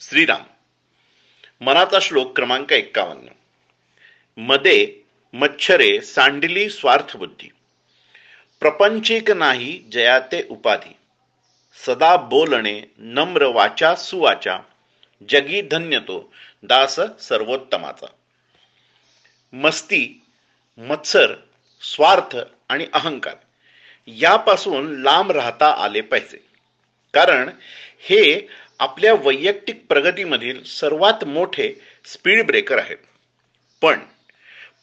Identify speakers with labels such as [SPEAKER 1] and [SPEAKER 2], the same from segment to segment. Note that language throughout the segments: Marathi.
[SPEAKER 1] श्रीराम. मनाचा श्लोक क्रमांक एक्कावन्न. मदे मच्छरे सांडली स्वार्थ बुद्धी. प्रपंचिक नाही जयाते उपाधी. सदा बोलणे नम्र वाचा सुवाचा. जगी धन्यतो दास सर्वोत्तमाचा. मस्ती मत्सर स्वार्थ आणि अहंकार यापासून लांब राहता आले पाहिजे. कारण हे आपल्या वैयक्तिक प्रगतीमधील सर्वात मोठे स्पीड ब्रेकर आहेत. पण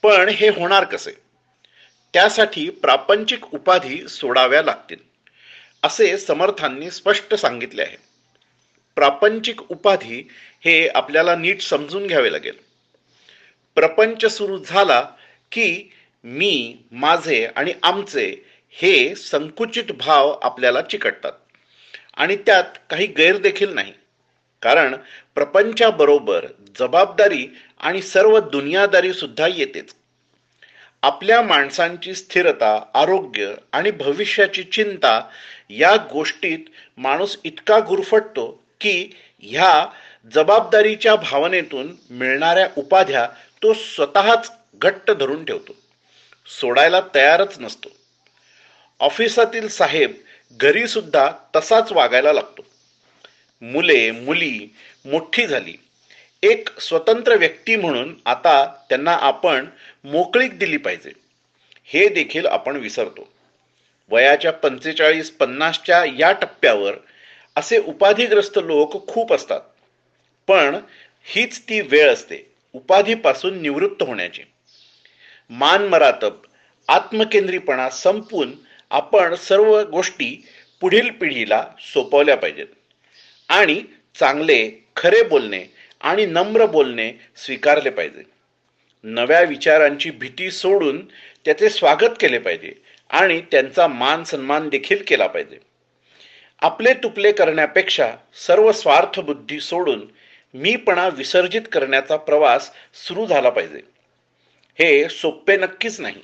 [SPEAKER 1] पण हे होणार कसे? त्यासाठी प्रापंचिक उपाधी सोडाव्या लागतील असे समर्थांनी स्पष्ट सांगितले आहे. प्रापंचिक उपाधी हे आपल्याला नीट समजून घ्यावे लागेल. प्रपंच सुरू झाला की मी माझे आणि आमचे हे संकुचित भाव आपल्याला चिकटतात. आणि त्यात काही गैर देखील नाही. कारण प्रपंचाबरोबर जबाबदारी आणि सर्व दुनियादारी सुद्धा येतेच. आपल्या माणसांची स्थिरता आरोग्य आणि भविष्याची चिंता या गोष्टीत माणूस इतका गुरफटतो की ह्या जबाबदारीच्या भावनेतून मिळणाऱ्या उपाध्या तो स्वतःच घट्ट धरून ठेवतो. सोडायला तयारच नसतो. ऑफिसातील साहेब घरी सुद्धा तसाच वागायला लागतो. मुले मुली मोठी झाली. एक स्वतंत्र व्यक्ती म्हणून आता त्यांना आपण मोकळीक दिली पाहिजे. हे देखील आपण विसरतो. वयाच्या पंचेचाळीस पन्नासच्या या टप्प्यावर असे उपाधिग्रस्त लोक खूप असतात. पण हीच ती वेळ असते उपाधीपासून निवृत्त होण्याची. मान मरातब आत्मकेंद्रीपणा संपून आपण सर्व गोष्टी पुढील पिढीला सोपवल्या पाहिजेत. आणि चांगले खरे बोलणे आणि नम्र बोलणे स्वीकारले पाहिजे. नव्या विचारांची भीती सोडून त्याचे स्वागत केले पाहिजे आणि त्यांचा मान सन्मान देखील केला पाहिजे. आपले तुपले करण्यापेक्षा सर्व स्वार्थ बुद्धी सोडून मीपणा विसर्जित करण्याचा प्रवास सुरू झाला पाहिजे. हे सोपे नक्कीच नाही.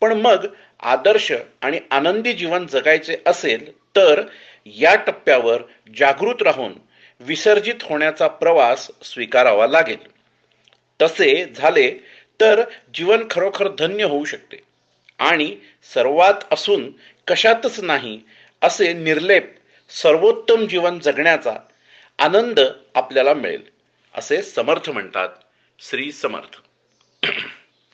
[SPEAKER 1] पण मग आदर्श आणि आनंदी जीवन जगायचे असेल तर या टप्प्यावर जागृत राहून विसर्जित होण्याचा प्रवास स्वीकारावा लागेल. तसे झाले तर जीवन खरोखर धन्य होऊ शकते आणि सर्वात असून कशातच नाही असे निर्लेप सर्वोत्तम जीवन जगण्याचा आनंद आपल्याला मिळेल असे समर्थ म्हणतात श्री समर्थ.